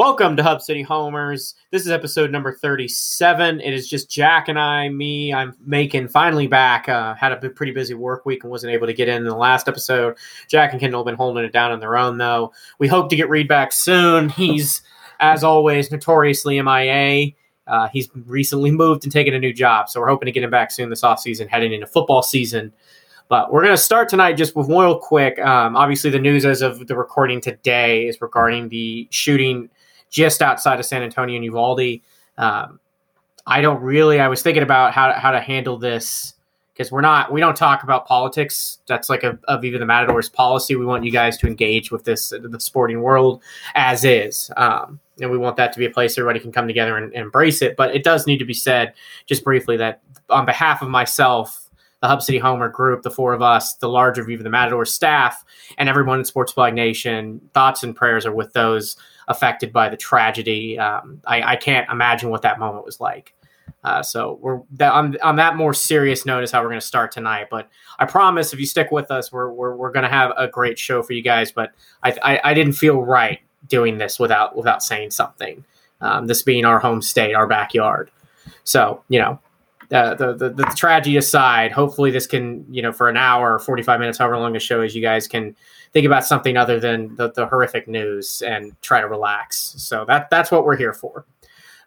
Welcome to Hub City Homers. This is episode number 37. It is just Jack and I, me. I'm making finally back. Uh, had a pretty busy work week and wasn't able to get in, in the last episode. Jack and Kendall have been holding it down on their own, though. We hope to get Reed back soon. He's, as always, notoriously MIA. Uh, he's recently moved and taken a new job, so we're hoping to get him back soon this offseason, heading into football season. But we're going to start tonight just with real quick. Um, obviously, the news as of the recording today is regarding the shooting just outside of San Antonio and Uvalde. Um, I don't really. I was thinking about how how to handle this because we're not we don't talk about politics. That's like a, Viva the Matadors policy. We want you guys to engage with this the sporting world as is, um, and we want that to be a place everybody can come together and, and embrace it. But it does need to be said just briefly that on behalf of myself the Hub City Homer group, the four of us, the larger Viva the Matador staff, and everyone in Sports Blog Nation. Thoughts and prayers are with those affected by the tragedy. Um, I, I, can't imagine what that moment was like. Uh, so we're that, on, on that more serious note is how we're going to start tonight. But I promise, if you stick with us, we're we're, we're going to have a great show for you guys. But I, I, I didn't feel right doing this without without saying something. Um, this being our home state, our backyard. So you know, uh, the, the, the tragedy aside, hopefully this can, you know, for an hour or 45 minutes, however long the show is, you guys can think about something other than the, the horrific news and try to relax. So that that's what we're here for.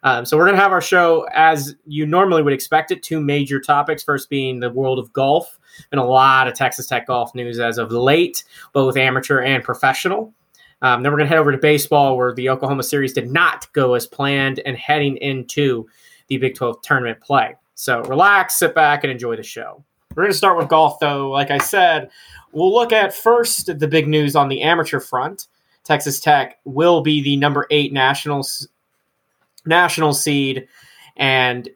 Um, so we're going to have our show as you normally would expect it. Two major topics. First being the world of golf. Been a lot of Texas Tech golf news as of late, both amateur and professional. Um, then we're going to head over to baseball, where the Oklahoma series did not go as planned, and heading into the Big 12 tournament play. So relax, sit back, and enjoy the show. We're going to start with golf, though. Like I said, we'll look at first the big news on the amateur front. Texas Tech will be the number eight national national seed and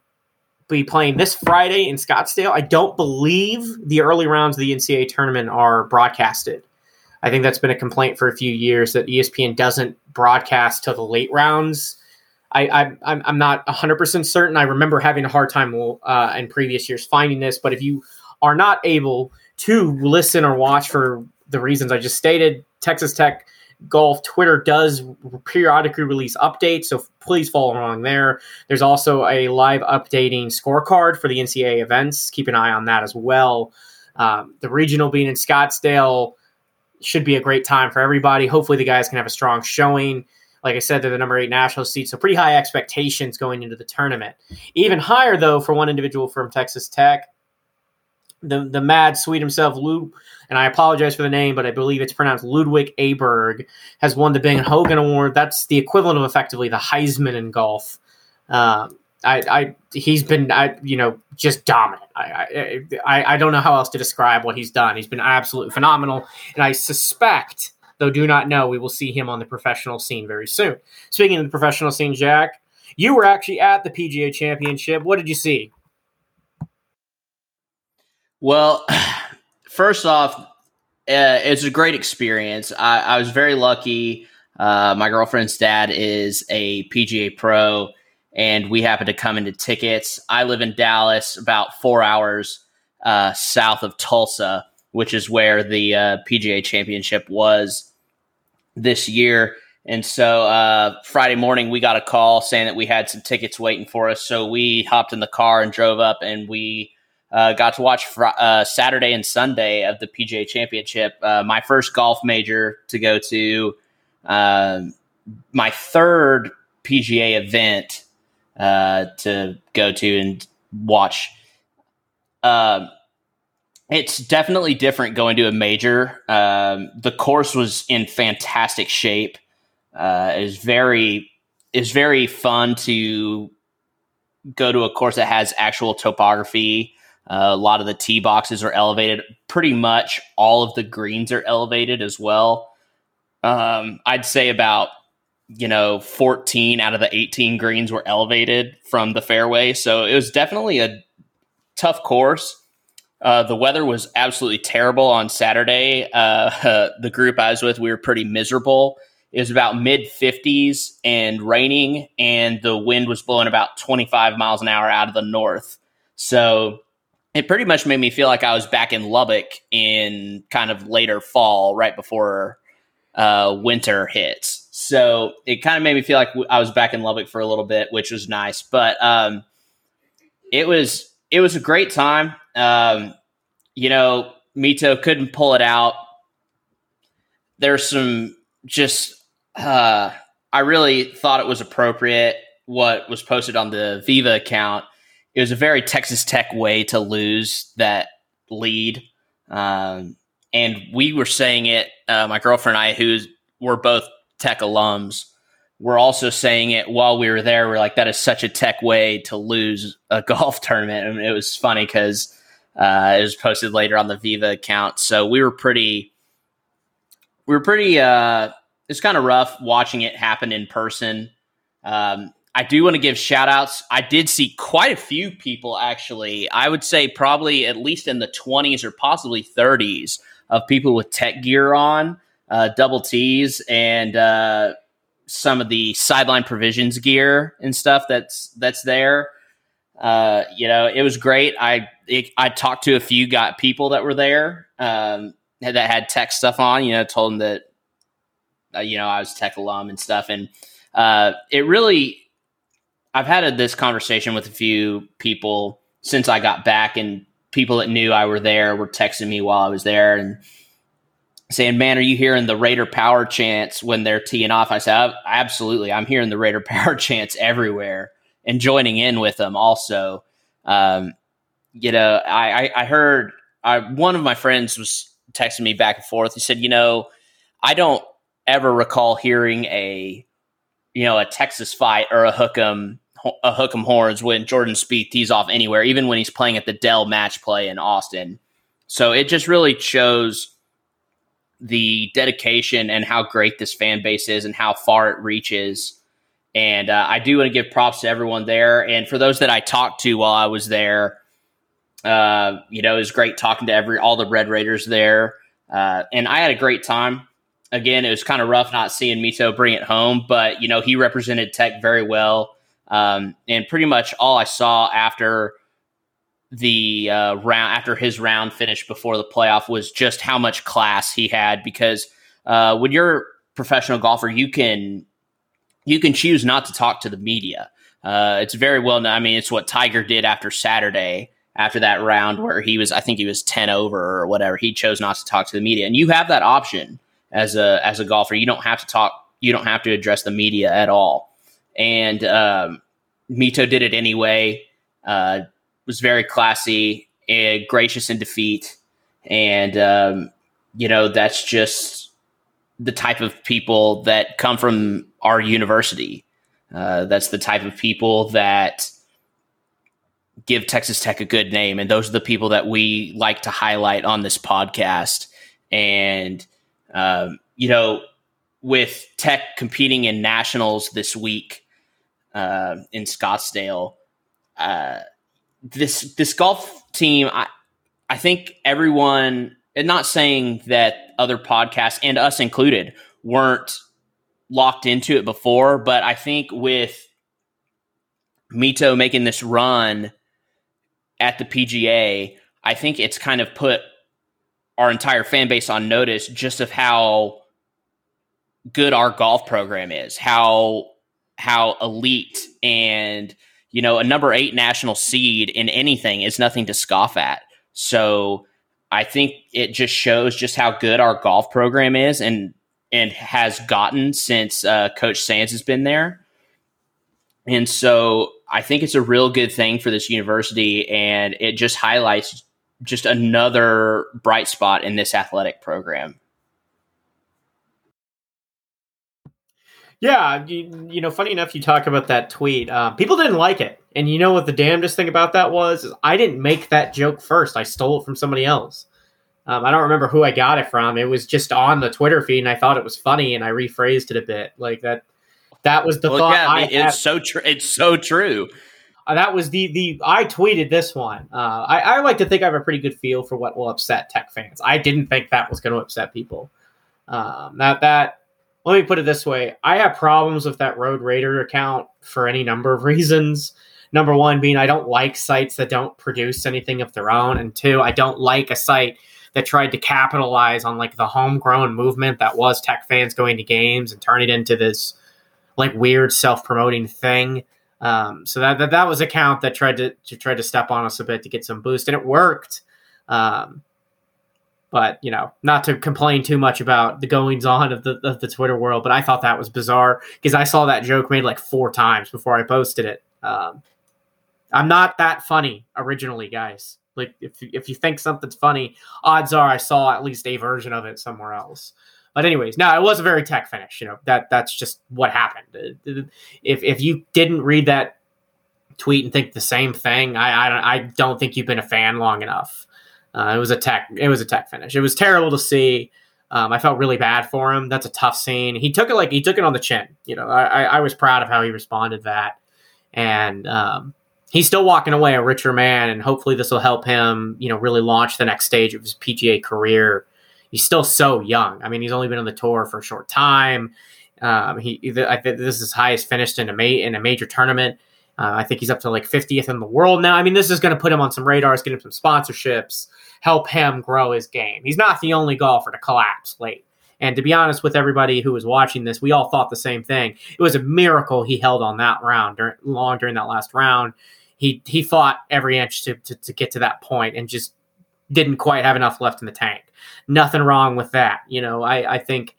be playing this Friday in Scottsdale. I don't believe the early rounds of the NCAA tournament are broadcasted. I think that's been a complaint for a few years that ESPN doesn't broadcast to the late rounds I, I I'm, I'm not 100% certain. I remember having a hard time uh, in previous years finding this, but if you are not able to listen or watch for the reasons I just stated, Texas Tech Golf Twitter does periodically release updates, so please follow along there. There's also a live updating scorecard for the NCAA events. Keep an eye on that as well. Um, the regional being in Scottsdale should be a great time for everybody. Hopefully, the guys can have a strong showing. Like I said, they're the number eight national seed, so pretty high expectations going into the tournament. Even higher, though, for one individual from Texas Tech, the the mad Swede himself, Lou, and I apologize for the name, but I believe it's pronounced Ludvig Aberg, has won the Ben Hogan Award. That's the equivalent of effectively the Heisman in golf. Um, I, I he's been I, you know just dominant. I, I I don't know how else to describe what he's done. He's been absolutely phenomenal, and I suspect, though do not know, we will see him on the professional scene very soon. Speaking of the professional scene, Jack, you were actually at the PGA Championship. What did you see? Well, first off, uh, it's a great experience. I, I was very lucky. Uh, my girlfriend's dad is a PGA pro and we happened to come into tickets. I live in Dallas, about four hours uh, south of Tulsa, which is where the uh, PGA Championship was this year. And so uh, Friday morning, we got a call saying that we had some tickets waiting for us. So we hopped in the car and drove up, and we uh, got to watch fr- uh, Saturday and Sunday of the PGA Championship. Uh, my first golf major to go to, um, my third PGA event uh, to go to and watch. Uh, it's definitely different going to a major. Um, the course was in fantastic shape. Uh, is very is very fun to go to a course that has actual topography. Uh, a lot of the tee boxes are elevated. Pretty much all of the greens are elevated as well. Um, I'd say about you know, 14 out of the 18 greens were elevated from the fairway. So it was definitely a tough course. Uh, the weather was absolutely terrible on Saturday. Uh, the group I was with, we were pretty miserable. It was about mid 50s and raining, and the wind was blowing about 25 miles an hour out of the north. So it pretty much made me feel like I was back in Lubbock in kind of later fall, right before uh, winter hits. So it kind of made me feel like I was back in Lubbock for a little bit, which was nice. But um, it was it was a great time. Um, you know, Mito couldn't pull it out. There's some just uh, I really thought it was appropriate what was posted on the Viva account. It was a very Texas Tech way to lose that lead. Um, and we were saying it, uh, my girlfriend and I, who were both Tech alums were also saying it while we were there. We're like, that is such a Tech way to lose a golf tournament. Mean, it was funny because uh, it was posted later on the Viva account. So we were pretty, we were pretty, uh, it's kind of rough watching it happen in person. Um, I do want to give shout outs. I did see quite a few people actually. I would say probably at least in the 20s or possibly 30s of people with tech gear on uh, double T's and uh, some of the sideline provisions gear and stuff that's that's there. Uh, you know, it was great. I it, I talked to a few got people that were there um, that had tech stuff on. You know, told them that uh, you know I was tech alum and stuff, and uh, it really. I've had a, this conversation with a few people since I got back, and people that knew I were there were texting me while I was there, and saying, "Man, are you hearing the Raider power chants when they're teeing off?" I said, "Absolutely, I'm hearing the Raider power chants everywhere and joining in with them." Also, um, you know, I, I, heard I, one of my friends was texting me back and forth. He said, "You know, I don't ever recall hearing a, you know, a Texas fight or a hook'em." A hook'em horns when Jordan Spieth tees off anywhere, even when he's playing at the Dell match play in Austin. So it just really shows the dedication and how great this fan base is and how far it reaches. And uh, I do want to give props to everyone there. And for those that I talked to while I was there, uh, you know, it was great talking to every all the Red Raiders there. Uh, and I had a great time. Again, it was kind of rough not seeing Mito bring it home, but you know he represented Tech very well. Um, and pretty much all I saw after the uh, round after his round finished before the playoff was just how much class he had because uh, when you're a professional golfer you can you can choose not to talk to the media. Uh, it's very well known i mean it's what tiger did after saturday after that round where he was i think he was 10 over or whatever. He chose not to talk to the media. And you have that option as a as a golfer. You don't have to talk you don't have to address the media at all and um, mito did it anyway uh, was very classy and gracious in defeat. And, um, you know, that's just the type of people that come from our university. Uh, that's the type of people that give Texas Tech a good name, and those are the people that we like to highlight on this podcast. And um, you know, with Tech competing in nationals this week uh, in Scottsdale, uh, this this golf team, I I think everyone, and not saying that other podcasts and us included weren't locked into it before, but I think with Mito making this run at the PGA, I think it's kind of put our entire fan base on notice just of how good our golf program is, how how elite and you know a number 8 national seed in anything is nothing to scoff at. So I think it just shows just how good our golf program is and and has gotten since uh, Coach Sands has been there. And so I think it's a real good thing for this university, and it just highlights just another bright spot in this athletic program. Yeah, you, you know, funny enough, you talk about that tweet. Uh, people didn't like it, and you know what the damnedest thing about that was? Is I didn't make that joke first. I stole it from somebody else. Um, I don't remember who I got it from. It was just on the Twitter feed, and I thought it was funny, and I rephrased it a bit like that. That was the well, thought. Yeah, I mean, it's so true. It's so true. Uh, that was the the I tweeted this one. Uh, I, I like to think I have a pretty good feel for what will upset tech fans. I didn't think that was going to upset people. Um, that that let me put it this way: I have problems with that Road Raider account for any number of reasons. Number one being I don't like sites that don't produce anything of their own, and two, I don't like a site that tried to capitalize on like the homegrown movement that was tech fans going to games and turn it into this like weird self promoting thing. Um, so that, that that was a count that tried to, to try to step on us a bit to get some boost, and it worked. Um, but you know, not to complain too much about the goings on of the of the Twitter world, but I thought that was bizarre because I saw that joke made like four times before I posted it. Um, I'm not that funny originally, guys. Like if if you think something's funny, odds are I saw at least a version of it somewhere else. But anyways, no, it was a very tech finish. You know that that's just what happened. If if you didn't read that tweet and think the same thing, I I, I don't think you've been a fan long enough. Uh, it was a tech it was a tech finish. It was terrible to see. Um, I felt really bad for him. That's a tough scene. He took it like he took it on the chin. You know, I, I was proud of how he responded that, and um, he's still walking away a richer man. And hopefully, this will help him. You know, really launch the next stage of his PGA career he's still so young. I mean, he's only been on the tour for a short time. Um, he, I think this is his highest finished in a ma- in a major tournament. Uh, I think he's up to like 50th in the world now. I mean, this is going to put him on some radars, get him some sponsorships, help him grow his game. He's not the only golfer to collapse late. And to be honest with everybody who was watching this, we all thought the same thing. It was a miracle he held on that round during, long during that last round. He he fought every inch to, to, to get to that point and just didn't quite have enough left in the tank. Nothing wrong with that. You know, I, I think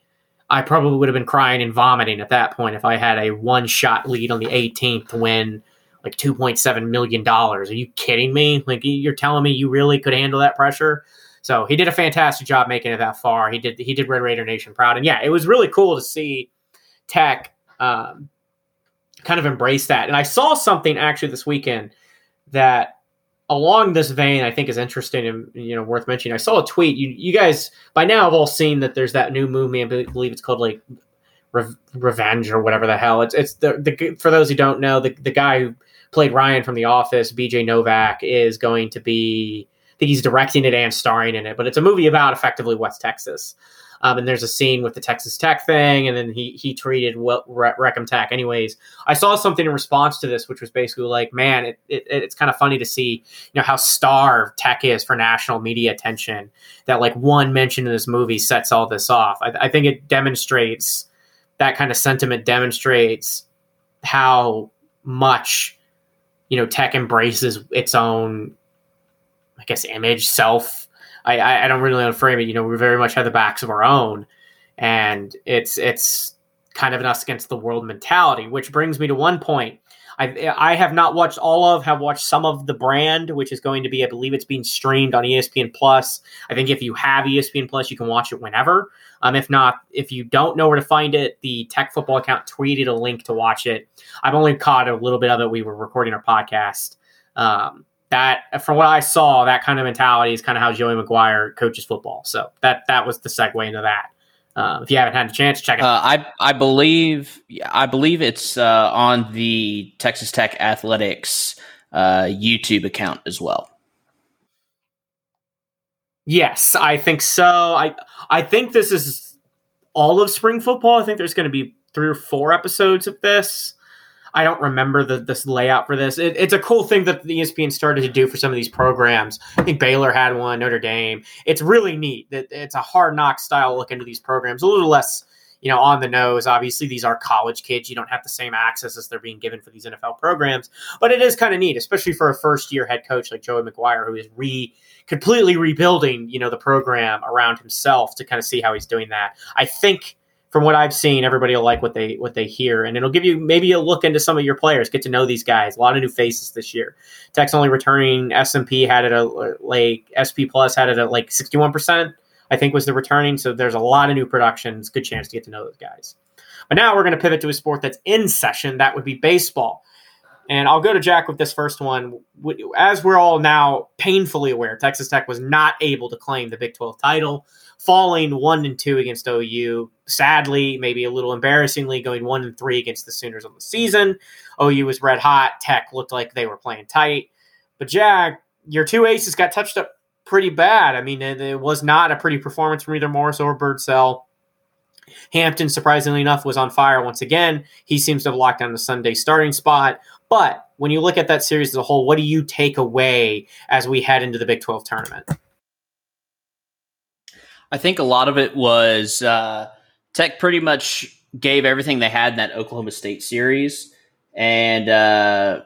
I probably would have been crying and vomiting at that point if I had a one shot lead on the 18th to win like $2.7 million. Are you kidding me? Like, you're telling me you really could handle that pressure? So he did a fantastic job making it that far. He did he did Red Raider Nation proud, and yeah, it was really cool to see Tech um, kind of embrace that. And I saw something actually this weekend that along this vein, I think is interesting and you know worth mentioning. I saw a tweet. You you guys by now have all seen that there's that new movie. I believe it's called like Re- Revenge or whatever the hell. It's it's the, the for those who don't know the the guy who played Ryan from The Office, B.J. Novak, is going to be. I think he's directing it and starring in it, but it's a movie about effectively West Texas. Um, and there's a scene with the Texas Tech thing, and then he he tweeted well, Re- Wreck 'Em Tech. Anyways, I saw something in response to this, which was basically like, man, it, it, it's kind of funny to see you know how starved Tech is for national media attention. That like one mention in this movie sets all this off. I, I think it demonstrates that kind of sentiment demonstrates how much you know Tech embraces its own, I guess, image, self I, I don't really want to frame it. You know, we very much have the backs of our own, and it's it's kind of an us against the world mentality. Which brings me to one point. I I have not watched all of, have watched some of the brand, which is going to be, I believe it's being streamed on ESPN Plus. I think if you have ESPN Plus, you can watch it whenever. Um, if not, if you don't know where to find it, the Tech Football account tweeted a link to watch it. I've only caught a little bit of it. We were recording our podcast. Um, that from what I saw, that kind of mentality is kind of how Joey McGuire coaches football. So that that was the segue into that. Uh, if you haven't had a chance, check it. Uh, I I believe I believe it's uh, on the Texas Tech Athletics uh, YouTube account as well. Yes, I think so. I I think this is all of spring football. I think there's going to be three or four episodes of this. I don't remember the this layout for this. It, it's a cool thing that the ESPN started to do for some of these programs. I think Baylor had one, Notre Dame. It's really neat. That it's a hard knock style look into these programs. A little less, you know, on the nose. Obviously, these are college kids. You don't have the same access as they're being given for these NFL programs. But it is kind of neat, especially for a first year head coach like Joey McGuire, who is re completely rebuilding, you know, the program around himself to kind of see how he's doing that. I think from what I've seen, everybody will like what they what they hear, and it'll give you maybe a look into some of your players, get to know these guys. A lot of new faces this year. Tech's only returning. S and P had it at like SP Plus had it at like sixty one percent. I think was the returning. So there's a lot of new productions. Good chance to get to know those guys. But now we're going to pivot to a sport that's in session. That would be baseball. And I'll go to Jack with this first one. As we're all now painfully aware, Texas Tech was not able to claim the Big 12 title, falling one and two against OU. Sadly, maybe a little embarrassingly, going one and three against the Sooners on the season. OU was red hot. Tech looked like they were playing tight. But Jack, your two aces got touched up pretty bad. I mean, it, it was not a pretty performance from either Morris or Birdsell. Hampton, surprisingly enough, was on fire once again. He seems to have locked down the Sunday starting spot. But when you look at that series as a whole, what do you take away as we head into the Big 12 tournament? I think a lot of it was uh, Tech pretty much gave everything they had in that Oklahoma State series. And uh,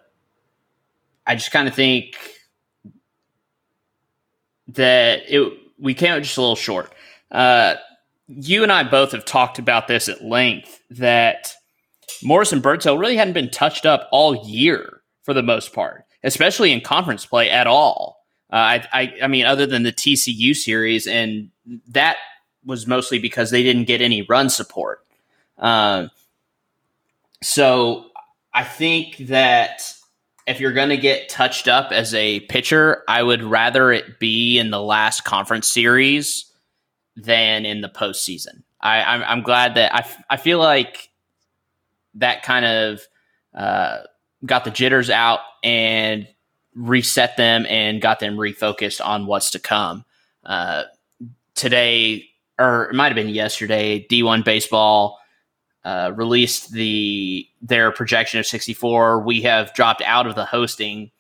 I just kind of think that it we came out just a little short. Uh, you and I both have talked about this at length that Morris and Birdsell really hadn't been touched up all year for the most part, especially in conference play at all. Uh, I, I, I mean, other than the TCU series, and that was mostly because they didn't get any run support. Uh, so I think that if you're going to get touched up as a pitcher, I would rather it be in the last conference series than in the postseason. I, I'm, I'm glad that I, I feel like that kind of uh, got the jitters out and reset them and got them refocused on what's to come. Uh, today, or it might have been yesterday, D1 Baseball uh, released the their projection of 64. We have dropped out of the hosting,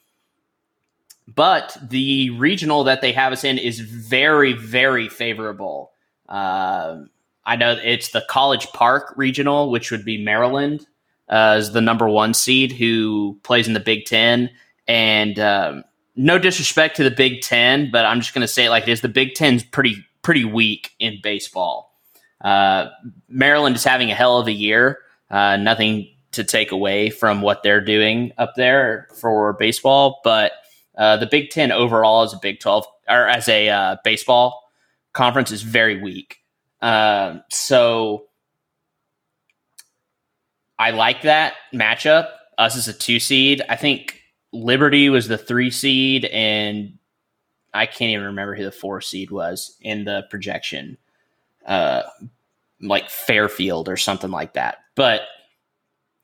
but the regional that they have us in is very, very favorable. Uh, I know it's the College Park regional, which would be Maryland, uh, the number one seed who plays in the Big Ten. And um, no disrespect to the Big Ten, but I'm just going to say it like it is: the Big Ten's pretty pretty weak in baseball. Uh, Maryland is having a hell of a year. Uh, nothing to take away from what they're doing up there for baseball, but uh, the Big Ten overall as a Big Twelve or as a uh, baseball conference is very weak. Uh, so I like that matchup. Us as a two seed. I think Liberty was the three seed, and I can't even remember who the four seed was in the projection. Uh, like Fairfield or something like that. But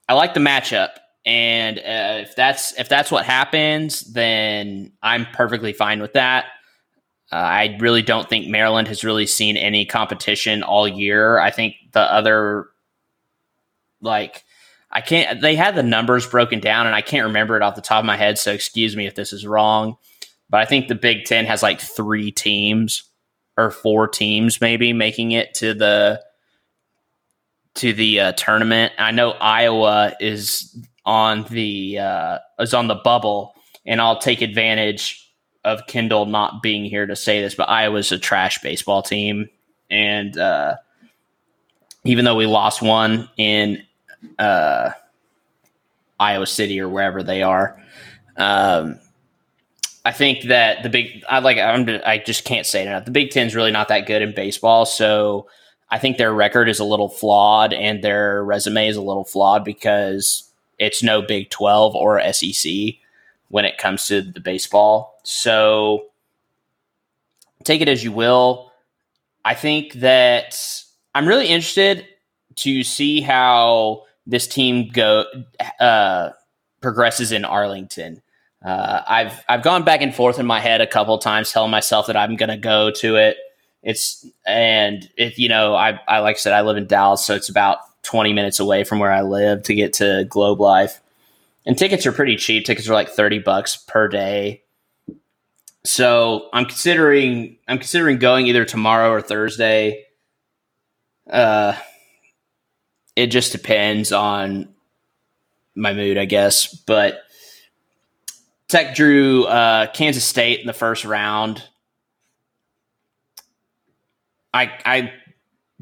I like the matchup, and uh, if that's if that's what happens, then I'm perfectly fine with that. Uh, I really don't think Maryland has really seen any competition all year. I think the other, like, I can't, they had the numbers broken down and I can't remember it off the top of my head. So excuse me if this is wrong. But I think the Big Ten has like three teams or four teams maybe making it to the to the uh, tournament. I know Iowa is on the uh, is on the bubble, and I'll take advantage of Kendall not being here to say this, but Iowa's a trash baseball team, and uh, even though we lost one in uh, Iowa City or wherever they are, um, I think that the big I like I'm I just can't say it enough. The Big Ten's really not that good in baseball, so I think their record is a little flawed and their resume is a little flawed because it's no Big Twelve or SEC. when it comes to the baseball. So take it as you will. I think that I'm really interested to see how this team go uh, progresses in Arlington. Uh, I've I've gone back and forth in my head a couple times, telling myself that I'm going to go to it. It's and if you know, I I like I said, I live in Dallas, so it's about 20 minutes away from where I live to get to Globe Life, and tickets are pretty cheap. Tickets are like 30 bucks per day. So I'm considering I'm considering going either tomorrow or Thursday. Uh, it just depends on my mood, I guess. But Tech drew uh, Kansas State in the first round. I I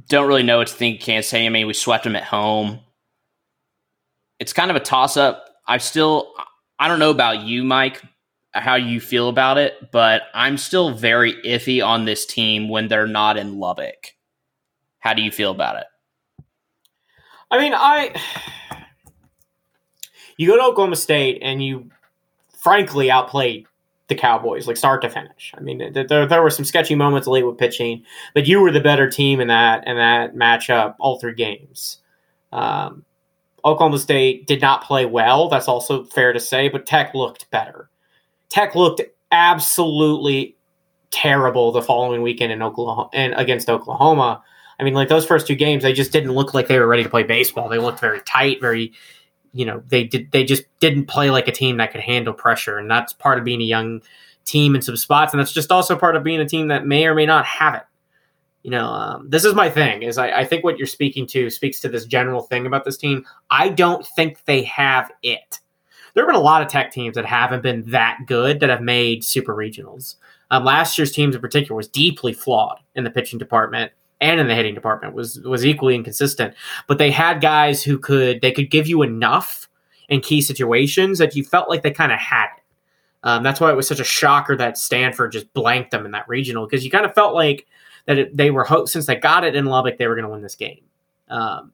don't really know what to think. Kansas State. I mean, we swept them at home. It's kind of a toss up. I still I don't know about you, Mike, how you feel about it, but I'm still very iffy on this team when they're not in Lubbock. How do you feel about it? I mean, I you go to Oklahoma State and you frankly outplayed the Cowboys, like start to finish. I mean, there, there were some sketchy moments late with pitching, but you were the better team in that in that matchup all three games. Um, Oklahoma State did not play well. That's also fair to say, but Tech looked better. Tech looked absolutely terrible the following weekend in Oklahoma and against Oklahoma. I mean, like those first two games, they just didn't look like they were ready to play baseball. They looked very tight, very, you know, they did they just didn't play like a team that could handle pressure, and that's part of being a young team in some spots, and that's just also part of being a team that may or may not have it. You know, um, this is my thing. Is I, I think what you're speaking to speaks to this general thing about this team. I don't think they have it. There have been a lot of tech teams that haven't been that good that have made super regionals. Um, last year's teams in particular was deeply flawed in the pitching department and in the hitting department was was equally inconsistent. But they had guys who could they could give you enough in key situations that you felt like they kind of had it. Um, that's why it was such a shocker that Stanford just blanked them in that regional because you kind of felt like that it, they were ho- since they got it in Lubbock they were going to win this game. Um,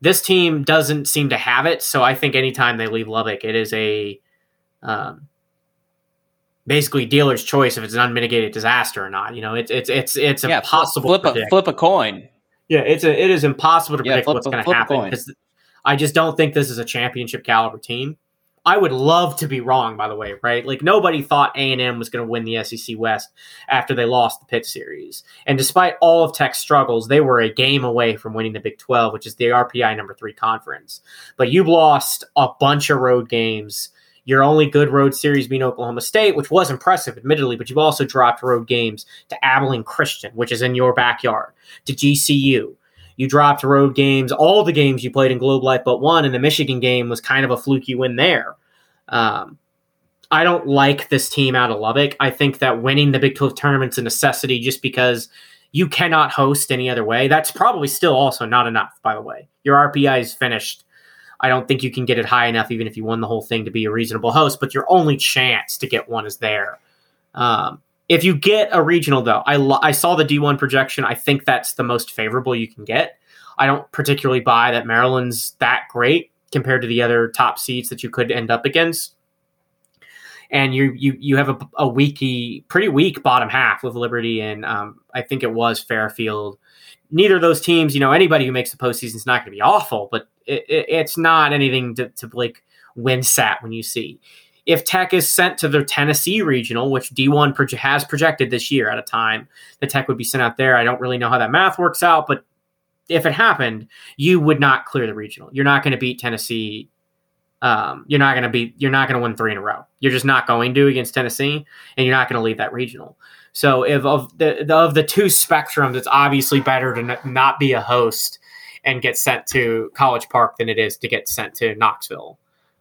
this team doesn't seem to have it, so I think anytime they leave Lubbock, it is a um, basically dealer's choice if it's an unmitigated disaster or not. You know, it's it's it's it's yeah, impossible. Flip, flip a flip a coin. Yeah, it's a it is impossible to yeah, predict flip, what's going to happen because I just don't think this is a championship caliber team. I would love to be wrong, by the way, right? Like nobody thought A and M was going to win the SEC West after they lost the Pitt series, and despite all of Tech's struggles, they were a game away from winning the Big Twelve, which is the RPI number three conference. But you've lost a bunch of road games your only good road series being Oklahoma State, which was impressive, admittedly, but you've also dropped road games to Abilene Christian, which is in your backyard, to GCU. You dropped road games, all the games you played in Globe Life but one, and the Michigan game was kind of a fluky win there. Um, I don't like this team out of Lubbock. I think that winning the Big 12 tournament's a necessity just because you cannot host any other way. That's probably still also not enough, by the way. Your RPI is finished I don't think you can get it high enough, even if you won the whole thing, to be a reasonable host. But your only chance to get one is there. Um, if you get a regional, though, I, lo- I saw the D1 projection. I think that's the most favorable you can get. I don't particularly buy that Maryland's that great compared to the other top seeds that you could end up against. And you you you have a, a weaky, pretty weak bottom half with Liberty and um, I think it was Fairfield. Neither of those teams, you know, anybody who makes the postseason is not going to be awful, but it, it, it's not anything to, to like win sat when you see. If Tech is sent to the Tennessee regional, which D1 proje- has projected this year at a time, the Tech would be sent out there. I don't really know how that math works out, but if it happened, you would not clear the regional. You're not going to beat Tennessee. Um, you're not going to be. You're not going to win three in a row. You're just not going to against Tennessee, and you're not going to leave that regional. So, if of the, the of the two spectrums, it's obviously better to not be a host and get sent to College Park than it is to get sent to Knoxville.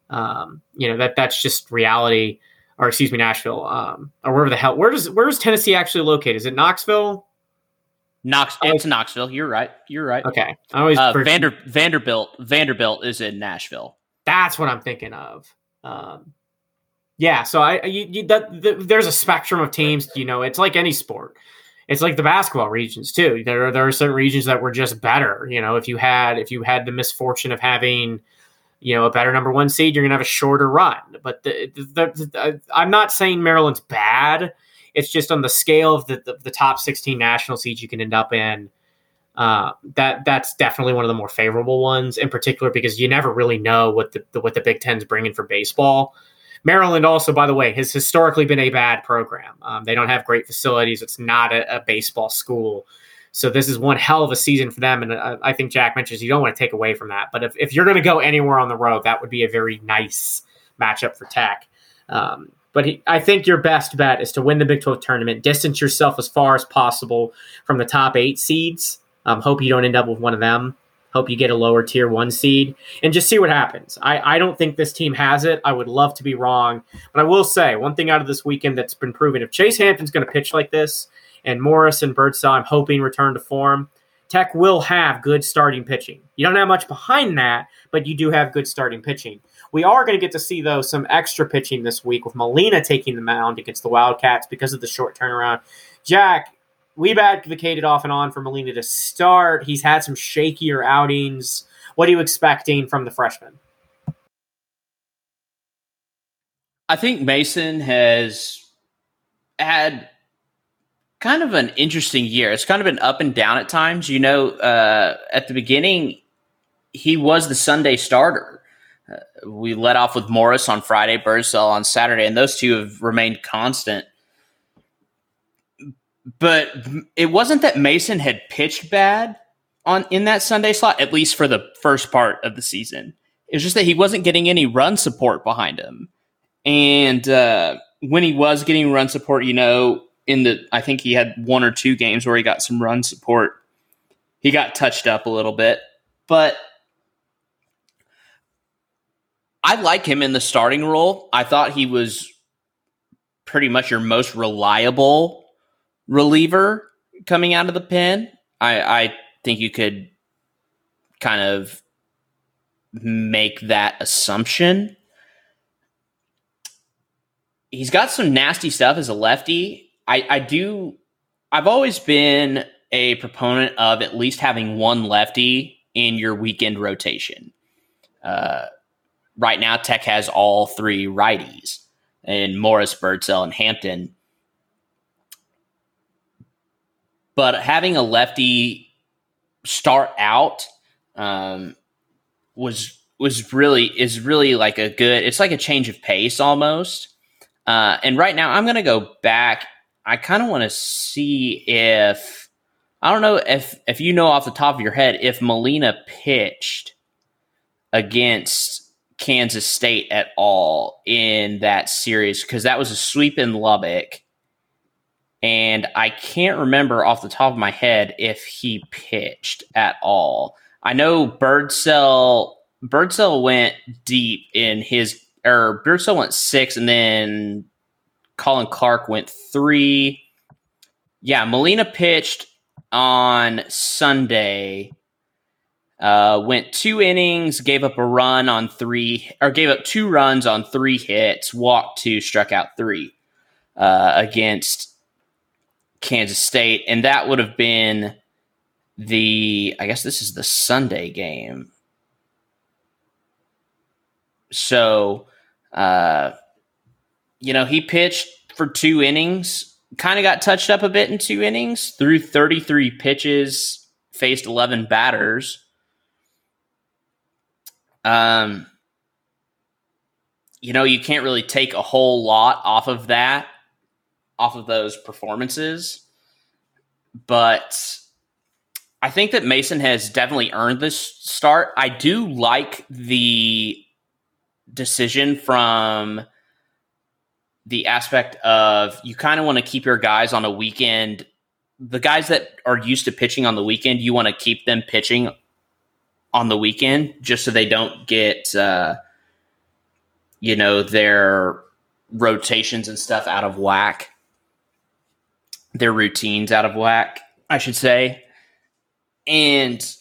Um, you know that that's just reality, or excuse me, Nashville, um, or wherever the hell. Where does where is Tennessee actually located? Is it Knoxville? Knox, it's Knoxville. You're right. You're right. Okay. I always uh, Vander, Vanderbilt. Vanderbilt is in Nashville. That's what I'm thinking of. Um, yeah. So I, you, you, that, the, there's a spectrum of teams. You know, it's like any sport it's like the basketball regions too. There are there are certain regions that were just better. You know, if you had if you had the misfortune of having you know, a better number one seed, you're to have a shorter run. But the, the, the, I'm not saying Maryland's bad. It's just on the scale of the, the, top 16 national seeds you can end up in. Uh, that that's definitely one of the more favorable ones, in particular because you never really know what the, the what the Big Ten's bringing for baseball. Maryland also, by the way, has historically been a bad program. Um, they don't have great facilities. It's not a, a, baseball school. So this is one hell of a season for them. And uh, I think Jack mentions you don't want to take away from that. But if, if you're going to go anywhere on the road, that would be a very nice matchup for Tech. Um, but he, I think your best bet is to win the Big 12 tournament, distance yourself as far as possible from the top eight seeds. Um, hope you don't end up with one of them. Hope you get a lower tier one seed and just see what happens. I, I don't think this team has it. I would love to be wrong. But I will say one thing out of this weekend that's been proven if Chase Hampton's going to pitch like this and Morris and Birdsell, I'm hoping return to form, Tech will have good starting pitching. You don't have much behind that, but you do have good starting pitching. We are going to get to see, though, some extra pitching this week with Molina taking the mound against the Wildcats because of the short turnaround. Jack, we've advocated off and on for Molina to start. He's had some shakier outings. What are you expecting from the freshman? I think Mason has had kind of an interesting year. It's kind of been up and down at times. You know, uh, at the beginning, he was the Sunday starter we let off with Morris on Friday, Birdsell on Saturday, and those two have remained constant. But it wasn't that Mason had pitched bad on in that Sunday slot, at least for the first part of the season. It was just that he wasn't getting any run support behind him. And uh, when he was getting run support, you know, in the I think he had one or two games where he got some run support. He got touched up a little bit, but I like him in the starting role. I thought he was pretty much your most reliable reliever coming out of the pen. I, I think you could kind of make that assumption. He's got some nasty stuff as a lefty. I, I do. I've always been a proponent of at least having one lefty in your weekend rotation. Uh, right now Tech has all three righties in Morris, Birdsell, and Hampton. But having a lefty start out um, was was really is really like a good. It's like a change of pace almost. Uh, and right now, I'm going to go back. I kind of want to see if I don't know if if you know off the top of your head if Molina pitched against Kansas State at all in that series because that was a sweep in Lubbock. And I can't remember off the top of my head if he pitched at all. I know Birdsell Birdsell went deep in his or Birdsell went six and then Colin Clark went three. Yeah, Molina pitched on Sunday uh, went two innings, gave up a run on three, or gave up two runs on three hits, walked two, struck out three uh, against Kansas State, and that would have been the. I guess this is the Sunday game. So, uh, you know, he pitched for two innings, kind of got touched up a bit in two innings, threw 33 pitches, faced 11 batters. Um, you know, you can't really take a whole lot off of that, off of those performances. But I think that Mason has definitely earned this start. I do like the decision from the aspect of you kind of want to keep your guys on a weekend. The guys that are used to pitching on the weekend, you want to keep them pitching on the weekend just so they don't get uh, you know their rotations and stuff out of whack their routines out of whack i should say and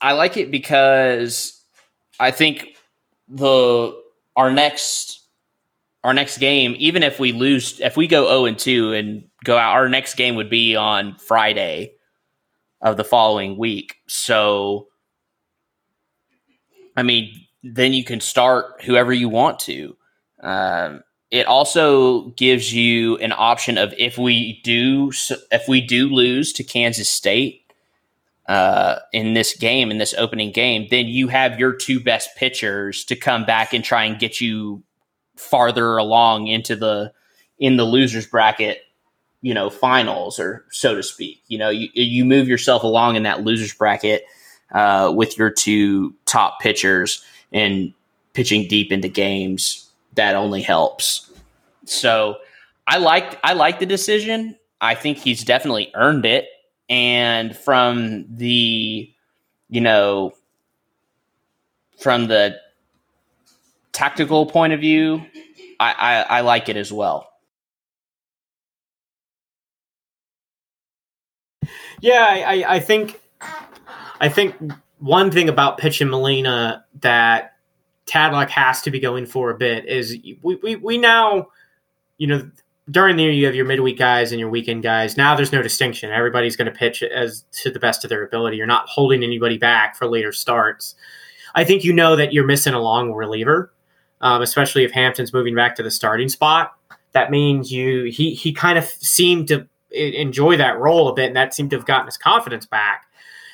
i like it because i think the our next our next game even if we lose if we go 0 and 2 and go out our next game would be on friday of the following week so I mean, then you can start whoever you want to. Um, it also gives you an option of if we do if we do lose to Kansas State uh, in this game in this opening game, then you have your two best pitchers to come back and try and get you farther along into the in the losers bracket, you know, finals or so to speak. You know, you you move yourself along in that losers bracket uh, with your two top pitchers and pitching deep into games that only helps. So I like I like the decision. I think he's definitely earned it. And from the, you know, from the tactical point of view, I, I, I like it as well. Yeah, I, I think I think one thing about pitching Molina that Tadlock has to be going for a bit is we, we, we now, you know, during the year you have your midweek guys and your weekend guys. Now there's no distinction. Everybody's going to pitch as to the best of their ability. You're not holding anybody back for later starts. I think you know that you're missing a long reliever, um, especially if Hampton's moving back to the starting spot. That means you he he kind of seemed to enjoy that role a bit, and that seemed to have gotten his confidence back.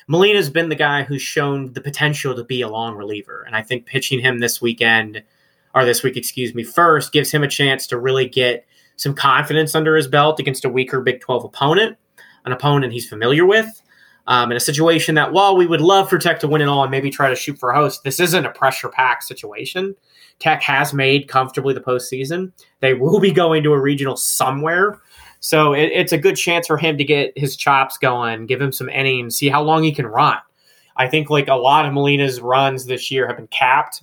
Molina's been the guy who's shown the potential to be a long reliever. And I think pitching him this weekend, or this week, excuse me, first gives him a chance to really get some confidence under his belt against a weaker Big 12 opponent, an opponent he's familiar with. Um, in a situation that, while we would love for Tech to win it all and maybe try to shoot for a host, this isn't a pressure packed situation. Tech has made comfortably the postseason. They will be going to a regional somewhere so it, it's a good chance for him to get his chops going, give him some innings, see how long he can run. I think like a lot of Molina's runs this year have been capped,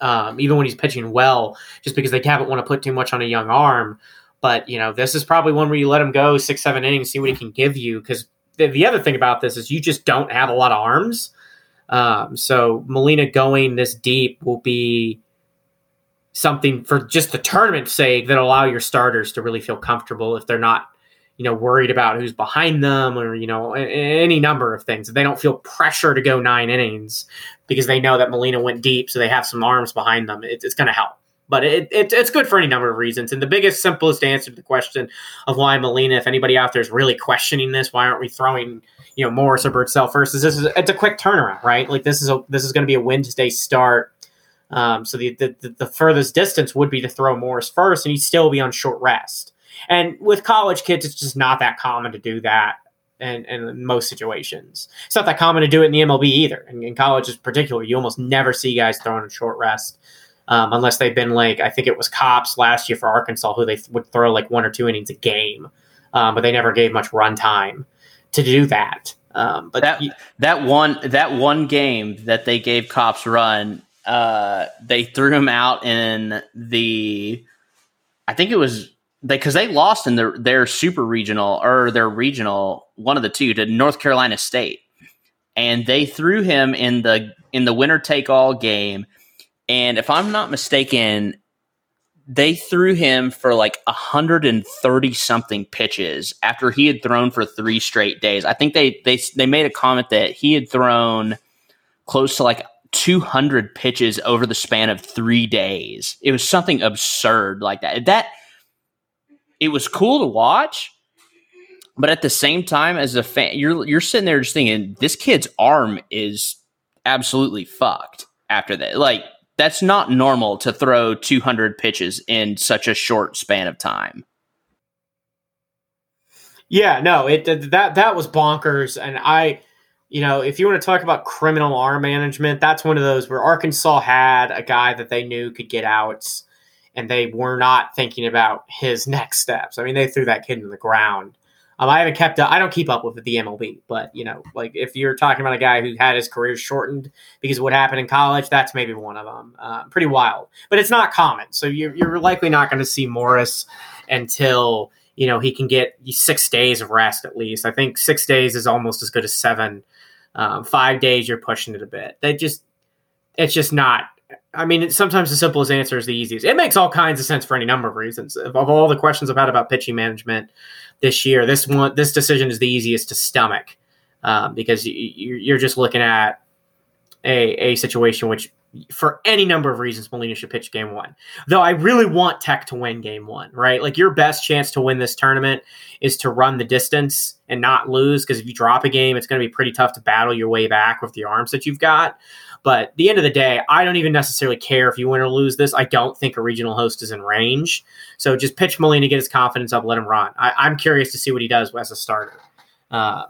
um, even when he's pitching well, just because they haven't want to put too much on a young arm. But you know, this is probably one where you let him go six, seven innings, see what he can give you. Because the, the, other thing about this is you just don't have a lot of arms. Um, so Molina going this deep will be something for just the tournament's sake that allow your starters to really feel comfortable if they're not you know worried about who's behind them or you know any number of things. If they don't feel pressure to go nine innings because they know that molina went deep so they have some arms behind them it, it's going to help. But it, it, it's good for any number of reasons. And the biggest simplest answer to the question of why molina if anybody out there is really questioning this why aren't we throwing you know morris or birdsell first is this is it's a quick turnaround right? Like this is a this is going to be a wednesday start um, so the, the, the furthest distance would be to throw Morris first, and he'd still be on short rest. And with college kids, it's just not that common to do that. And in most situations, it's not that common to do it in the MLB either. And in college, in particular, you almost never see guys throwing a short rest um, unless they've been like I think it was Kopps last year for Arkansas, who they th- would throw like one or two innings a game, um, but they never gave much run time to do that. Um, but that that one that one game that they gave Kopps run uh, they threw him out in the, I think it was they because they lost in their their super regional or their regional one of the two to North Carolina State, and they threw him in the in the winner take all game, and if I'm not mistaken, they threw him for like 130 something pitches after he had thrown for three straight days. I think they they they made a comment that he had thrown close to like 200 pitches over the span of three days. It was something absurd like that. That it was cool to watch, but at the same time, as a fan, you're you're sitting there just thinking, this kid's arm is absolutely fucked after that. Like that's not normal to throw 200 pitches in such a short span of time. Yeah, no, it that that was bonkers, and I you know, if you want to talk about criminal arm management, that's one of those where Arkansas had a guy that they knew could get outs, and they were not thinking about his next steps. I mean, they threw that kid in the ground. Um, I haven't kept up. I don't keep up with the MLB, but you know, like if you're talking about a guy who had his career shortened because of what happened in college, that's maybe one of them. Uh, pretty wild, but it's not common. So you're, you're likely not going to see Morris until you know he can get six days of rest at least. I think six days is almost as good as seven um, five days, you're pushing it a bit. They just, it's just not. I mean, sometimes the simplest answer is the easiest. It makes all kinds of sense for any number of reasons. Of, of all the questions I've had about pitching management this year, this one, this decision is the easiest to stomach um, because you, you're just looking at a, a situation which for any number of reasons, Molina should pitch game one. Though I really want Tech to win game one, right? Like your best chance to win this tournament is to run the distance and not lose. Because if you drop a game, it's going to be pretty tough to battle your way back with the arms that you've got. But the end of the day, I don't even necessarily care if you win or lose this. I don't think a regional host is in range. So just pitch Molina, get his confidence up, let him run. I, am curious to see what he does as a starter. Uh,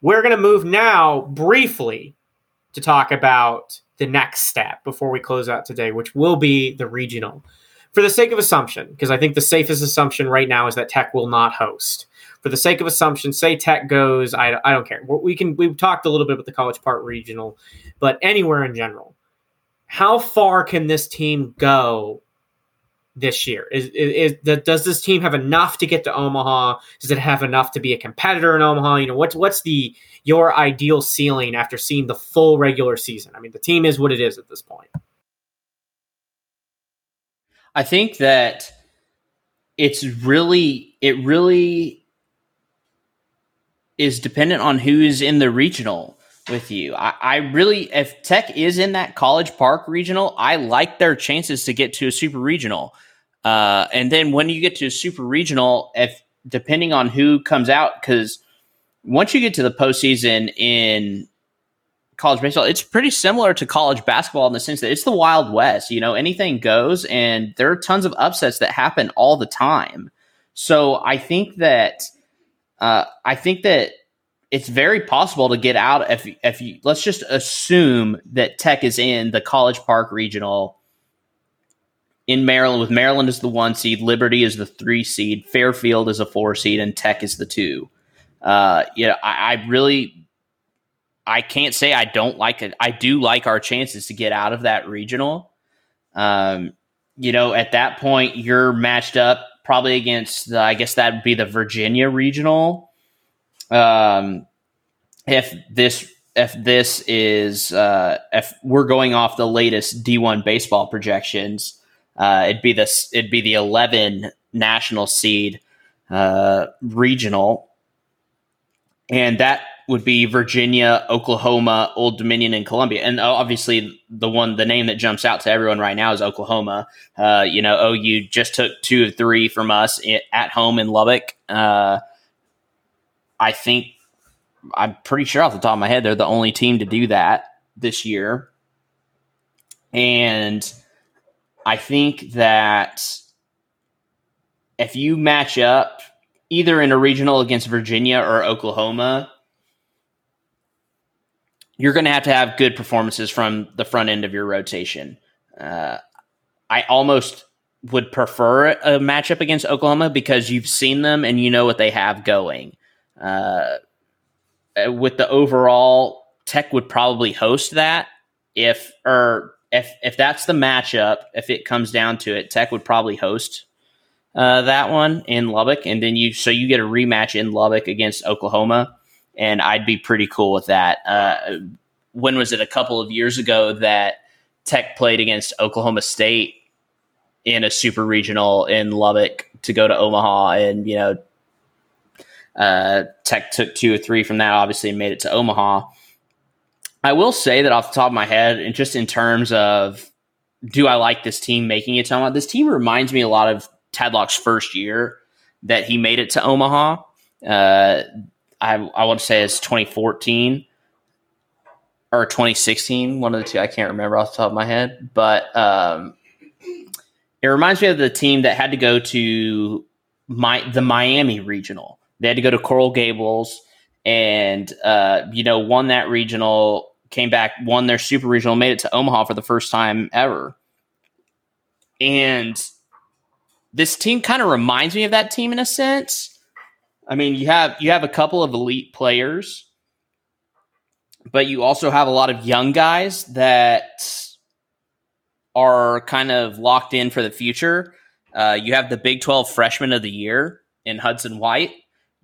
we're going to move now briefly to talk about the next step before we close out today, which will be the regional. For the sake of assumption, because I think the safest assumption right now is that Tech will not host. For the sake of assumption, say Tech goes, I, I don't care. We can we've talked a little bit about the College Park regional, but anywhere in general, how far can this team go this year? Is, is, is, does this team have enough to get to Omaha? Does it have enough to be a competitor in Omaha? You know, what's what's the your ideal ceiling after seeing the full regular season? I mean, the team is what it is at this point. I think that it's really it really is dependent on who is in the regional with you. I, I, really, if Tech is in that College Park regional, I like their chances to get to a super regional. Uh, and then when you get to a super regional, if depending on who comes out, because once you get to the postseason in college baseball, it's pretty similar to college basketball in the sense that it's the Wild West. You know, anything goes, and there are tons of upsets that happen all the time. So I think that uh, I think that it's very possible to get out if if you let's just assume that Tech is in the College Park Regional in Maryland with Maryland as the one seed, Liberty is the three seed, Fairfield is a four seed, and Tech is the two. Uh, you know, I, I really I can't say I don't like it. I do like our chances to get out of that regional. Um, you know, at that point, you're matched up probably against, the, I guess that would be the Virginia regional. Um, if this if this is uh, if we're going off the latest D1 baseball projections, uh, it'd be this it'd be the 11 national seed uh, regional, and that would be Virginia, Oklahoma, Old Dominion, and Columbia. And obviously, the one the name that jumps out to everyone right now is Oklahoma. Uh, you know, OU just took two of three from us at home in Lubbock. I think I'm pretty sure off the top of my head they're the only team to do that this year. And I think that if you match up either in a regional against Virginia or Oklahoma, you're going to have to have good performances from the front end of your rotation. Uh, I almost would prefer a matchup against Oklahoma because you've seen them and you know what they have going. Uh, with the overall, Tech would probably host that if or if if that's the matchup. If it comes down to it, Tech would probably host uh, that one in Lubbock, and then you so you get a rematch in Lubbock against Oklahoma and I'd be pretty cool with that. Uh, when was it? A couple of years ago that Tech played against Oklahoma State in a super regional in Lubbock to go to Omaha, and you know, uh, Tech took two or three from that, obviously, and made it to Omaha. I will say that off the top of my head, and just in terms of do I like this team making it to Omaha? This team reminds me a lot of Tadlock's first year that he made it to Omaha. Uh, I, I want to say it's 2014 or 2016, one of the two. I can't remember off the top of my head, but um, it reminds me of the team that had to go to my the Miami regional. They had to go to Coral Gables and uh, you know won that regional. Came back, won their super regional, made it to Omaha for the first time ever. And this team kind of reminds me of that team in a sense. I mean, you have you have a couple of elite players, but you also have a lot of young guys that are kind of locked in for the future. Uh, you have the Big 12 freshman of the year in Hudson White.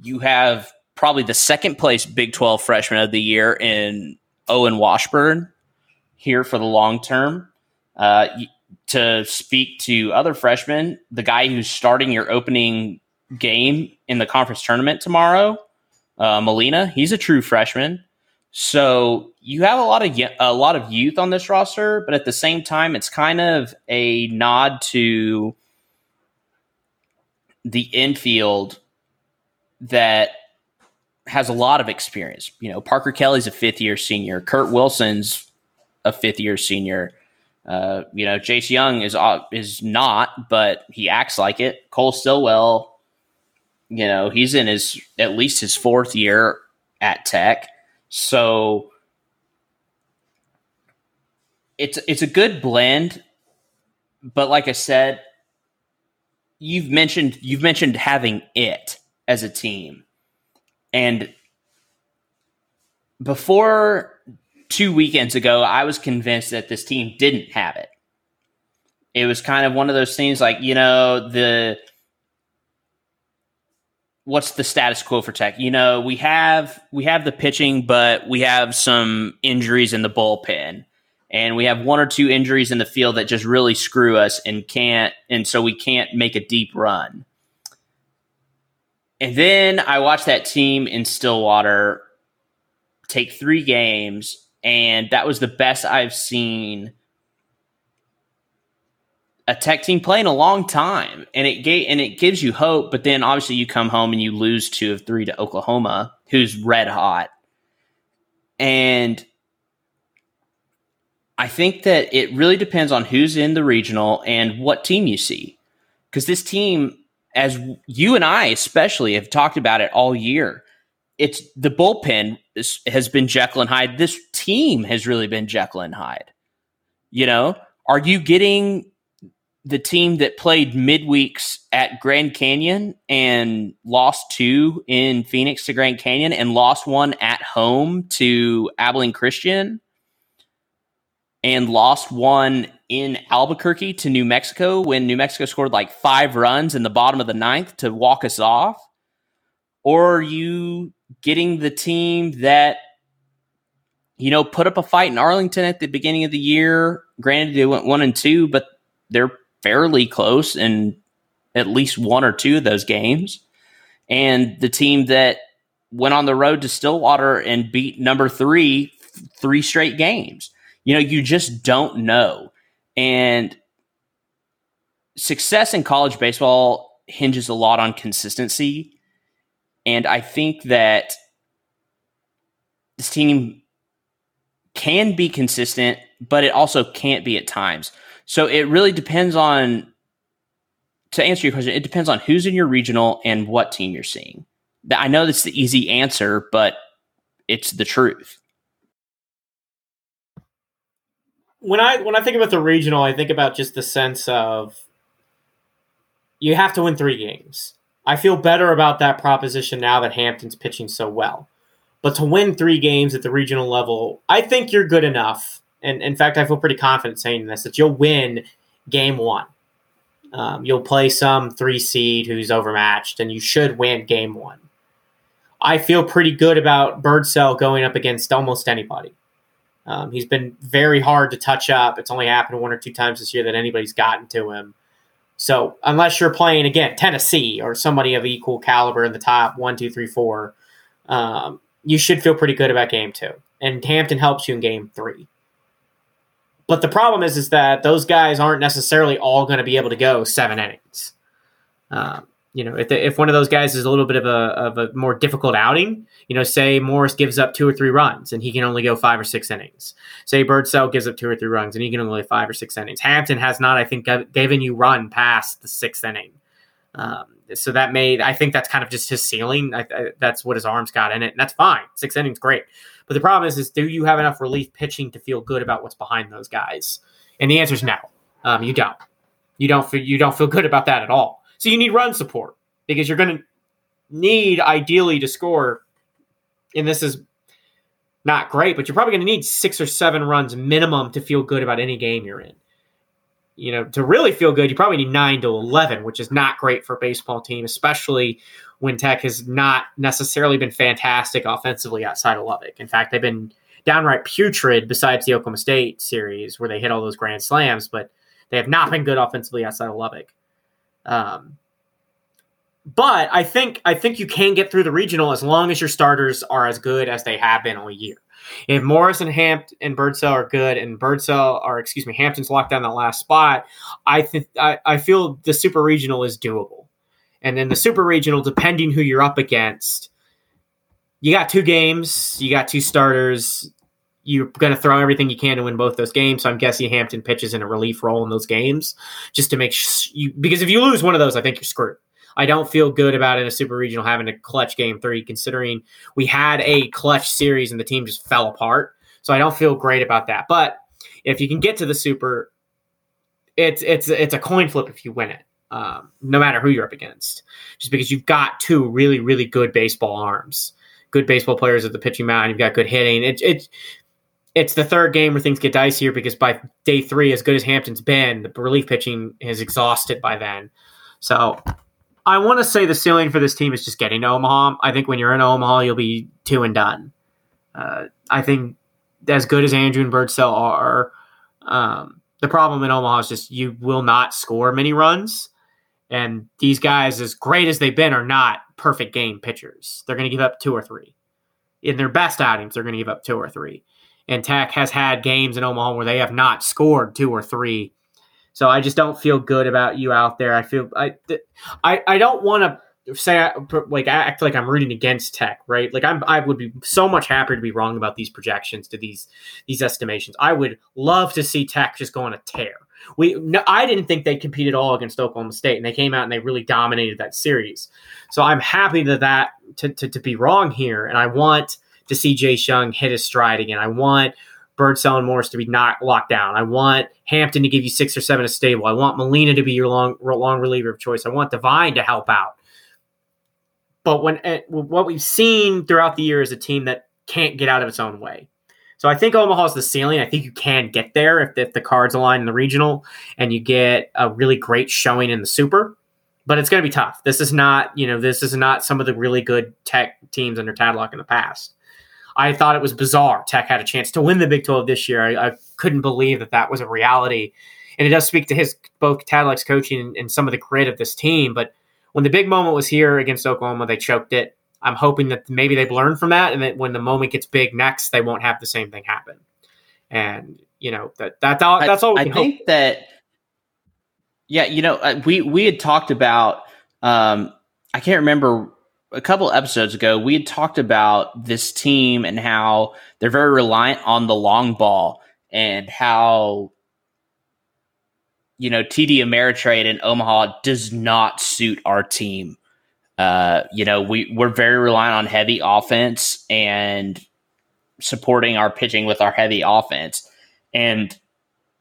You have probably the second place Big 12 freshman of the year in Owen Washburn here for the long term. Uh, to speak to other freshmen, the guy who's starting your opening game in the conference tournament tomorrow, uh, Molina. He's a true freshman. So you have a lot of a lot of youth on this roster, but at the same time, it's kind of a nod to the infield that has a lot of experience. You know, Parker Kelly's a fifth year senior. Kurt Wilson's a fifth year senior. Uh, you know, Jace Jung is uh, is not, but he acts like it. Cole Stilwell, you know, he's in his at least his fourth year at Tech, so it's it's a good blend. But like I said, you've mentioned you've mentioned having it as a team, and before two weekends ago, I was convinced that this team didn't have it. It was kind of one of those things like, you know, the what's the status quo for Tech? You know, we have we have the pitching, but we have some injuries in the bullpen. And we have one or two injuries in the field that just really screw us and can't and so we can't make a deep run. And then I watched that team in Stillwater take three games and that was the best I've seen a tech team play in a long time, and it gave and it gives you hope. But then obviously you come home and you lose two of three to Oklahoma, who's red hot, and I think that it really depends on who's in the regional and what team you see, because this team, as you and I especially have talked about it all year, it's the bullpen is, has been Jekyll and Hyde. This team has really been Jekyll and Hyde. You know, are you getting the team that played midweeks at Grand Canyon and lost two in Phoenix to Grand Canyon and lost one at home to Abilene Christian and lost one in Albuquerque to New Mexico when New Mexico scored like five runs in the bottom of the ninth to walk us off? Or are you getting the team that you know put up a fight in Arlington at the beginning of the year. Granted, they went one and two, but they're fairly close in at least one or two of those games. And the team that went on the road to Stillwater and beat number three three straight games. You know, you just don't know. And success in college baseball hinges a lot on consistency. And I think that this team can be consistent, but it also can't be at times. So it really depends on, to answer your question, it depends on who's in your regional and what team you're seeing. I know that's the easy answer, but it's the truth. When I when I think about the regional, I think about just the sense of you have to win three games. I feel better about that proposition now that Hampton's pitching so well. But to win three games at the regional level, I think you're good enough. And in fact, I feel pretty confident saying this that you'll win game one. Um, you'll play some three seed who's overmatched, and you should win game one. I feel pretty good about Birdsell going up against almost anybody. Um, he's been very hard to touch up. It's only happened one or two times this year that anybody's gotten to him. So unless you're playing again Tennessee or somebody of equal caliber in the top one, two, three, four, um, you should feel pretty good about game two. And Hampton helps you in game three. But the problem is, is that those guys aren't necessarily all going to be able to go seven innings. Um, you know, if, the, if one of those guys is a little bit of a, of a more difficult outing, you know, say Morris gives up two or three runs and he can only go five or six innings. Say Birdsell gives up two or three runs and he can only go five or six innings. Hampton has not, I think, given you run past the sixth inning. Um, so that made, I think that's kind of just his ceiling. I, I, that's what his arms got in it, and that's fine. Six innings, great. But the problem is, is do you have enough relief pitching to feel good about what's behind those guys? And the answer is no. Um, you don't. You don't. Feel, you don't feel good about that at all. So you need run support because you're going to need ideally to score. And this is not great, but you're probably going to need six or seven runs minimum to feel good about any game you're in. You know, to really feel good, you probably need nine to 11, which is not great for a baseball team, especially when Tech has not necessarily been fantastic offensively outside of Lubbock. In fact, they've been downright putrid besides the Oklahoma State series where they hit all those grand slams, but they have not been good offensively outside of Lubbock. Um, but I think I think you can get through the regional as long as your starters are as good as they have been all year. If Morris and Hamp and Birdsell are good, and Birdsell or excuse me, Hampton's locked down that last spot, I think I, I feel the super regional is doable. And then the super regional, depending who you're up against, you got two games, you got two starters. You're going to throw everything you can to win both those games. So I'm guessing Hampton pitches in a relief role in those games, just to make sh- you because if you lose one of those, I think you're screwed. I don't feel good about in a super regional having a clutch game three, considering we had a clutch series and the team just fell apart. So I don't feel great about that. But if you can get to the super, it's it's it's a coin flip if you win it, um, no matter who you're up against. Just because you've got two really really good baseball arms, good baseball players at the pitching mound, you've got good hitting. It, it it's the third game where things get dicier because by day three, as good as Hampton's been, the relief pitching is exhausted by then. So I want to say the ceiling for this team is just getting to Omaha. I think when you're in Omaha, you'll be two and done. Uh, I think as good as Andrew and Birdsell are, um, the problem in Omaha is just you will not score many runs. And these guys, as great as they've been, are not perfect game pitchers. They're going to give up two or three. In their best outings, they're going to give up two or three. And Tech has had games in Omaha where they have not scored two or three so I just don't feel good about you out there. I feel I I, I don't want to say like I act like I'm rooting against Tech, right? Like I'm I would be so much happier to be wrong about these projections to these these estimations. I would love to see Tech just go on a tear. We no, I didn't think they competed at all against Oklahoma State, and they came out and they really dominated that series. So I'm happy that that to, to, to be wrong here, and I want to see Jay Jung hit his stride again. I want Birdsell and Morris to be not locked down. I want Hampton to give you six or seven a stable. I want Molina to be your long long reliever of choice. I want Divine to help out. But when eh, what we've seen throughout the year is a team that can't get out of its own way. So I think Omaha's the ceiling. I think you can get there if, if the cards align in the regional and you get a really great showing in the super. But it's going to be tough. This is not, you know, this is not some of the really good tech teams under Tadlock in the past. I thought it was bizarre. Tech had a chance to win the Big 12 this year. I, I couldn't believe that that was a reality. And it does speak to his both Tadlock's coaching and, and some of the grit of this team. But when the big moment was here against Oklahoma, they choked it. I'm hoping that maybe they've learned from that, and that when the moment gets big next, they won't have the same thing happen. And you know that that that's all. We can do. I think hope. that. Yeah, you know, we we had talked about. Um, I can't remember a couple episodes ago, we had talked about this team and how they're very reliant on the long ball and how you know TD Ameritrade in Omaha does not suit our team. Uh, you know, we we're very reliant on heavy offense and supporting our pitching with our heavy offense. And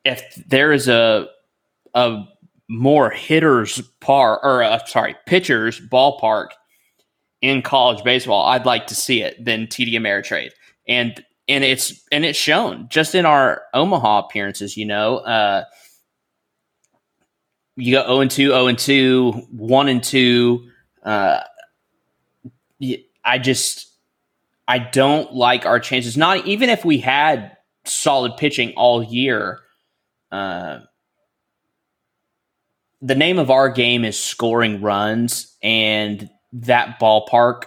if there is a a more hitters par or uh, sorry pitchers ballpark in college baseball, I'd like to see it than TD Ameritrade. And and it's and it's shown just in our Omaha appearances, you know. Uh you go 0 and 2, 0 and 2, 1 and 2. Uh I just I don't like our chances. Not even if we had solid pitching all year. Uh, the name of our game is scoring runs, and that ballpark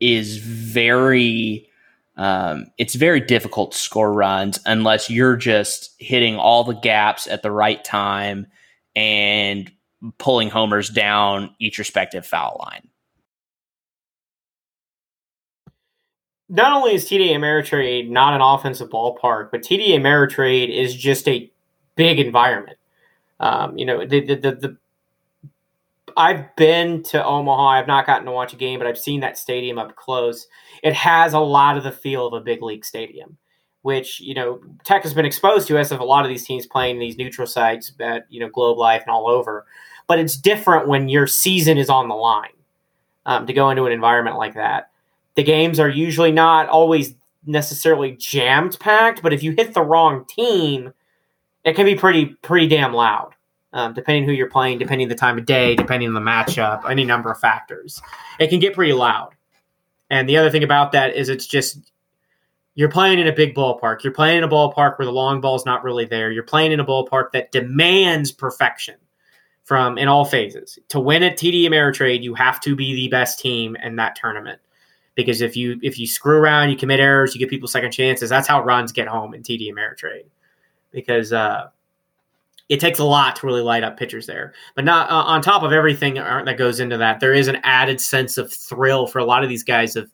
is very um, it's very difficult to score runs unless you're just hitting all the gaps at the right time and pulling homers down each respective foul line. Not only is TD Ameritrade not an offensive ballpark, but TD Ameritrade is just a big environment. Um, you know, the, the, the, the I've been to Omaha. I've not gotten to watch a game, but I've seen that stadium up close. It has a lot of the feel of a big league stadium, which you know Tech has been exposed to as of a lot of these teams playing these neutral sites at you know Globe Life and all over. But it's different when your season is on the line um, to go into an environment like that. The games are usually not always necessarily jammed packed, but if you hit the wrong team, it can be pretty pretty damn loud um, depending who you're playing, depending the time of day, depending on the matchup, any number of factors. It can get pretty loud. And the other thing about that is it's just you're playing in a big ballpark. You're playing in a ballpark where the long ball is not really there. You're playing in a ballpark that demands perfection. from in all phases. To win at TD Ameritrade, you have to be the best team in that tournament. Because if you if you screw around, you commit errors, you give people second chances. That's how runs get home in TD Ameritrade. Because uh, it takes a lot to really light up pitchers there. But not uh, on top of everything that goes into that, there is an added sense of thrill for a lot of these guys of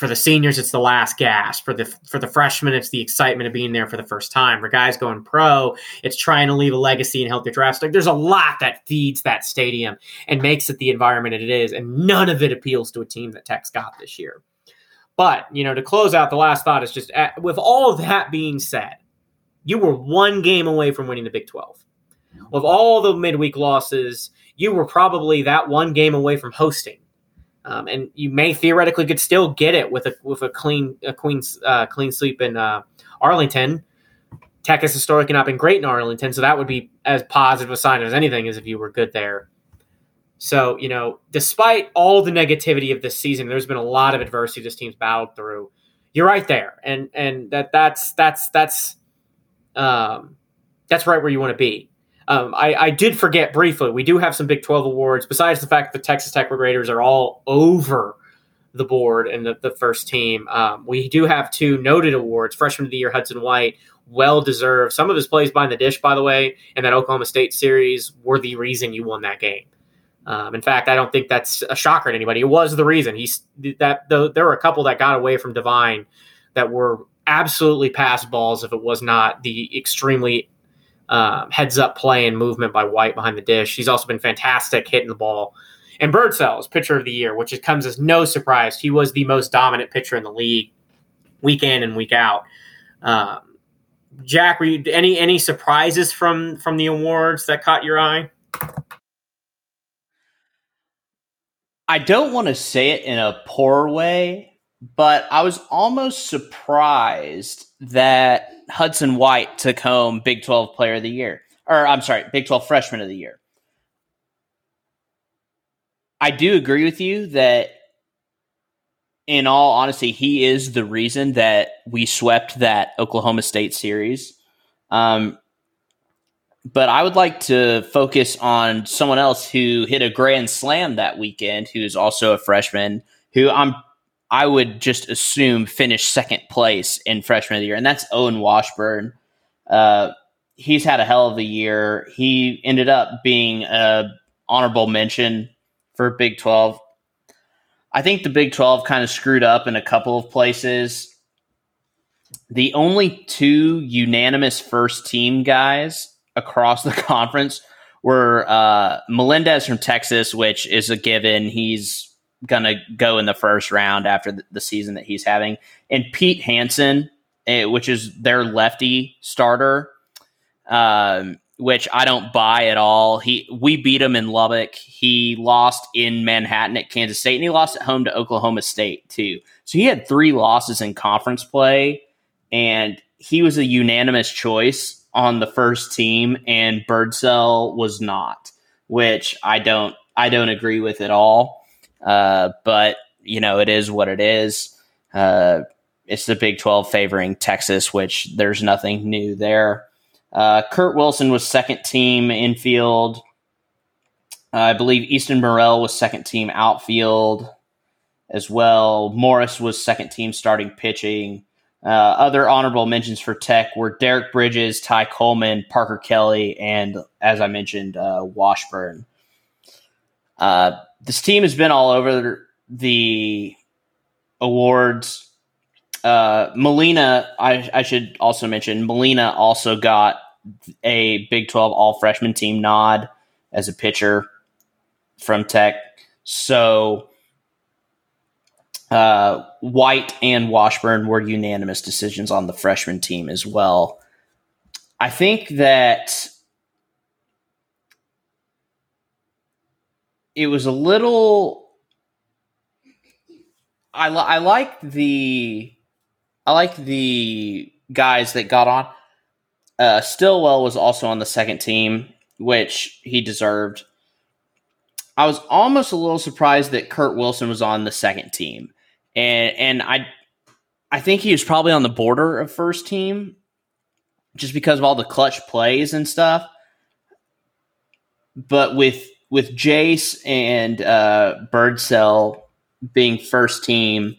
for the seniors, it's the last gasp. For the for the freshmen, it's the excitement of being there for the first time. For guys going pro, it's trying to leave a legacy and help their drafts. Like there's a lot that feeds that stadium and makes it the environment it is, and none of it appeals to a team that Tech's got this year. But you know, to close out, the last thought is just uh, with all of that being said, you were one game away from winning the Big Twelve. Of all the midweek losses, you were probably that one game away from hosting um, and you may theoretically could still get it with a with a clean a clean uh, clean sweep in uh, Arlington. Tech has historically not been great in Arlington, so that would be as positive a sign as anything as if you were good there. So you know, despite all the negativity of this season, there's been a lot of adversity this team's battled through. You're right there, and and that that's that's that's um, that's right where you want to be. Um, I, I, did forget briefly. We do have some Big 12 awards, besides the fact that the Texas Tech Raiders are all over the board and the, the first team. Um, we do have two noted awards Freshman of the Year, Hudson White, well deserved. Some of his plays behind the dish, by the way, in that Oklahoma State series were the reason you won that game. Um, in fact, I don't think that's a shocker to anybody. It was the reason. He's that the, there were a couple that got away from Divine that were absolutely pass balls if it was not the extremely um, heads up play and movement by White behind the dish. He's also been fantastic hitting the ball. And Birdsell's pitcher of the year, which comes as no surprise. He was the most dominant pitcher in the league, week in and week out. Um, Jack, were you, any any surprises from from the awards that caught your eye? I don't want to say it in a poor way, but I was almost surprised that Hudson White took home Big 12 Player of the Year. Or, I'm sorry, Big 12 Freshman of the Year. I do agree with you that, in all honesty, he is the reason that we swept that Oklahoma State series. Um, but I would like to focus on someone else who hit a grand slam that weekend, who's also a freshman, who I'm I would just assume finish second place in freshman of the year, and that's Owen Washburn. Uh, he's had a hell of a year. He ended up being a honorable mention for Big Twelve. I think the Big Twelve kind of screwed up in a couple of places. The only two unanimous first team guys across the conference were uh, Melendez from Texas, which is a given. He's going to go in the first round after the, the season that he's having. And Pete Hansen, eh, which is their lefty starter, um, which I don't buy at all. He we beat him in Lubbock. He lost in Manhattan at Kansas State, and he lost at home to Oklahoma State too. So he had three losses in conference play, and he was a unanimous choice on the first team, and Birdsell was not, which I don't I don't agree with at all. Uh, but you know, it is what it is. Uh, it's the Big 12 favoring Texas, which there's nothing new there. Uh, Kurt Wilson was second team infield. I believe Easton Murrell was second team outfield as well. Morris was second team starting pitching. Uh, other honorable mentions for Tech were Derek Bridges, Ty Coleman, Parker Kelly, and as I mentioned, uh, Washburn. Uh, this team has been all over the awards. Uh, Molina, I, I, should also mention, Molina also got a Big 12 all freshman team nod as a pitcher from Tech. So uh, White and Washburn were unanimous decisions on the freshman team as well. I think that it was a little. I li- I like the I like the guys that got on. Uh, Stilwell was also on the second team, which he deserved. I was almost a little surprised that Kurt Wilson was on the second team, and and I I think he was probably on the border of first team, just because of all the clutch plays and stuff. but with with Jace and uh, Birdsell being first team,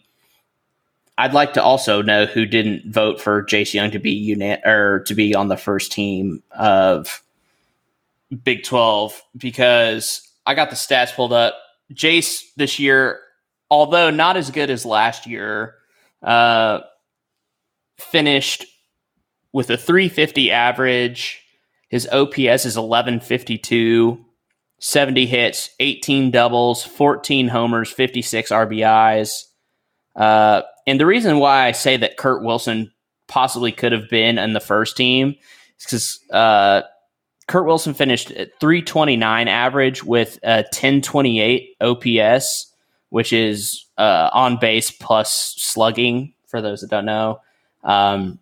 I'd like to also know who didn't vote for Jace Jung to be unit or to be on the first team of Big Twelve because I got the stats pulled up. Jace this year, although not as good as last year, uh, finished with a 350 average. His OPS is 1152, 70 hits, 18 doubles, 14 homers, 56 RBIs. Uh, and the reason why I say that Kurt Wilson possibly could have been in the first team is because uh, Kurt Wilson finished at 329 average with a 1028 OPS, which is uh, on base plus slugging, for those that don't know. Um,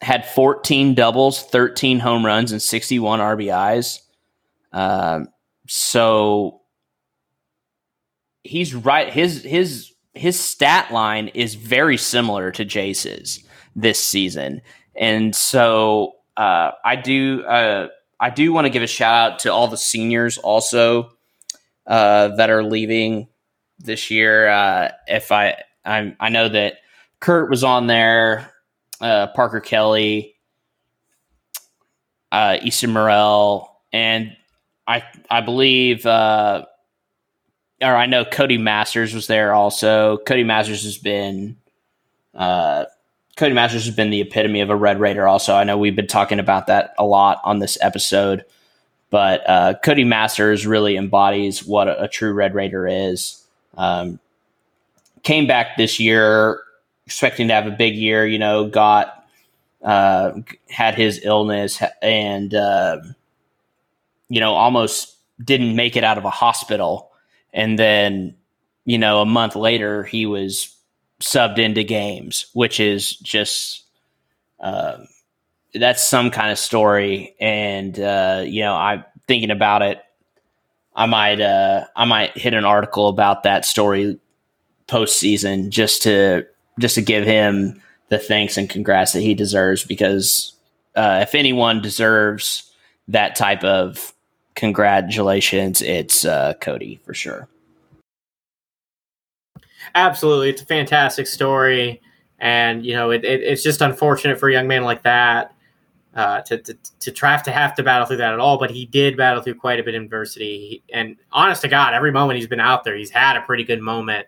had 14 doubles, 13 home runs, and 61 RBIs. Um, so he's right. His his his stat line is very similar to Jace's this season, and so uh, I do uh, I do want to give a shout out to all the seniors also uh, that are leaving this year. Uh, if I I I know that Kurt was on there, uh, Parker Kelly, uh, Easton Murrell, and I I believe uh, or I know Cody Masters was there also. Cody Masters has been uh, Cody Masters has been the epitome of a Red Raider. Also, I know we've been talking about that a lot on this episode, but uh, Cody Masters really embodies what a, a true Red Raider is. Um, came back this year expecting to have a big year. You know, got uh, had his illness and uh, you know almost didn't make it out of a hospital. And then you know a month later he was subbed into games which is just uh, that's some kind of story. And uh, you know i'm thinking about it. I might uh, i might hit an article about that story postseason just to just to give him the thanks and congrats that he deserves because uh, if anyone deserves that type of congratulations, it's uh, Cody for sure. Absolutely, it's a fantastic story, and you know it, it, it's just unfortunate for a young man like that uh, to, to to try to have to battle through that at all. But he did battle through quite a bit of adversity, and honest to God, every moment he's been out there, he's had a pretty good moment.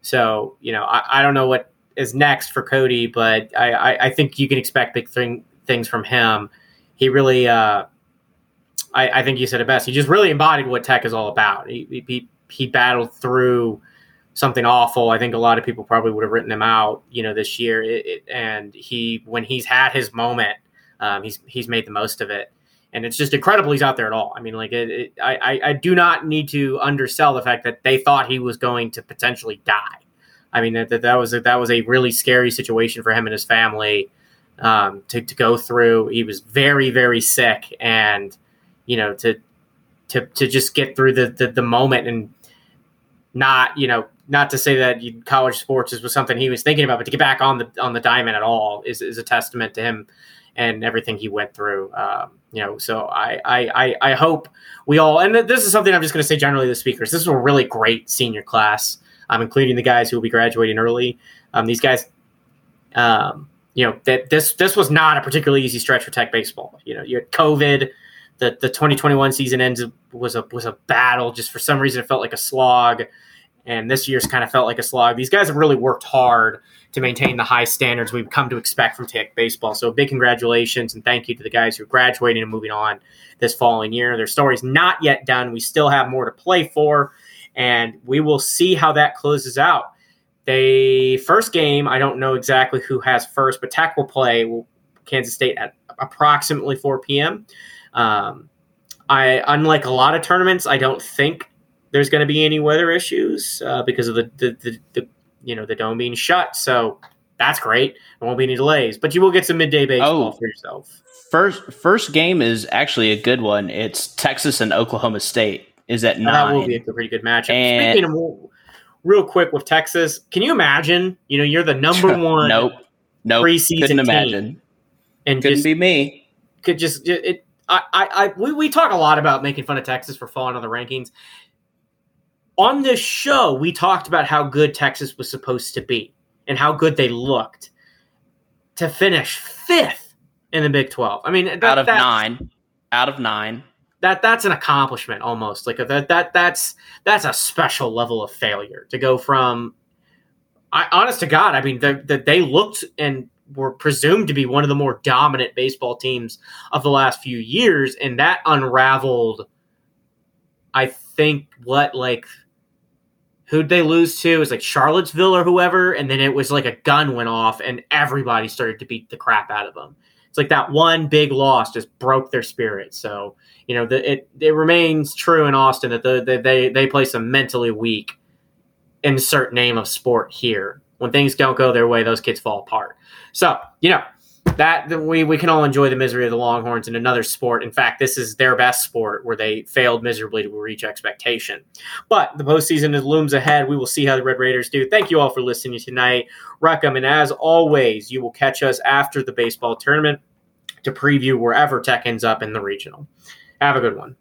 So you know, I, I don't know what is next for Cody, but I, I, I think you can expect big thing, things from him. He really. Uh, I, I, think you said it best. He just really embodied what tech is all about. He, he, he battled through something awful. I think a lot of people probably would have written him out, you know, this year. It, it, and he, when he's had his moment, um, he's he's made the most of it. And it's just incredible he's out there at all. I mean, like, it, I, I do not need to undersell the fact that they thought he was going to potentially die. I mean, that, that, was a, that was a really scary situation for him and his family um, to, to go through. He was very, very sick, and you know, to to to just get through the the, the moment and not, you know, not to say that college sports is was something he was thinking about, but to get back on the on the diamond at all is is a testament to him and everything he went through. Um, you know, so I, I I hope we all and this is something I'm just going to say generally the speakers. This is a really great senior class. Um, including the guys who will be graduating early. Um, these guys, um, you know, that this this was not a particularly easy stretch for Tech baseball. You know, you had COVID the the 2021 season ends was a was a battle. Just for some reason, it felt like a slog, and this year's kind of felt like a slog. These guys have really worked hard to maintain the high standards we've come to expect from Tech baseball. So big congratulations and thank you to the guys who are graduating and moving on this following year. Their story's not yet done. We still have more to play for, and we will see how that closes out. They first game, I don't know exactly who has first, but Tech will play Kansas State at approximately 4 p.m. Um, I unlike a lot of tournaments, I don't think there's going to be any weather issues uh, because of the, the, the, the, you know the dome being shut. So that's great. There won't be any delays, but you will get some midday baseball oh, for yourself. First first game is actually a good one. It's Texas and Oklahoma State is at nine. That will be a pretty good matchup. And Speaking of real quick with Texas, can you imagine? You know, you're the number one. nope. Nope. Preseason Couldn't imagine. And couldn't just, be me. Could just it I, I, I we, we talk a lot about making fun of Texas for falling on the rankings. On this show, we talked about how good Texas was supposed to be and how good they looked to finish fifth in the Big Twelve. I mean, that, out of nine, out of nine, that that's an accomplishment almost. Like that that that's that's a special level of failure to go from. I honest to God, I mean, that the, they looked and were presumed to be one of the more dominant baseball teams of the last few years, and that unraveled. I think what like who'd they lose to? It was like Charlottesville or whoever, and then it was like a gun went off, and everybody started to beat the crap out of them. It's like that one big loss just broke their spirit. So you know, the, it it remains true in Austin that the, the they they play some mentally weak insert name of sport here. When things don't go their way, those kids fall apart. So you know that we we can all enjoy the misery of the Longhorns in another sport. In fact, this is their best sport where they failed miserably to reach expectation. But the postseason looms ahead. We will see how the Red Raiders do. Thank you all for listening tonight, Wreck 'Em, and as always, you will catch us after the baseball tournament to preview wherever Tech ends up in the regional. Have a good one.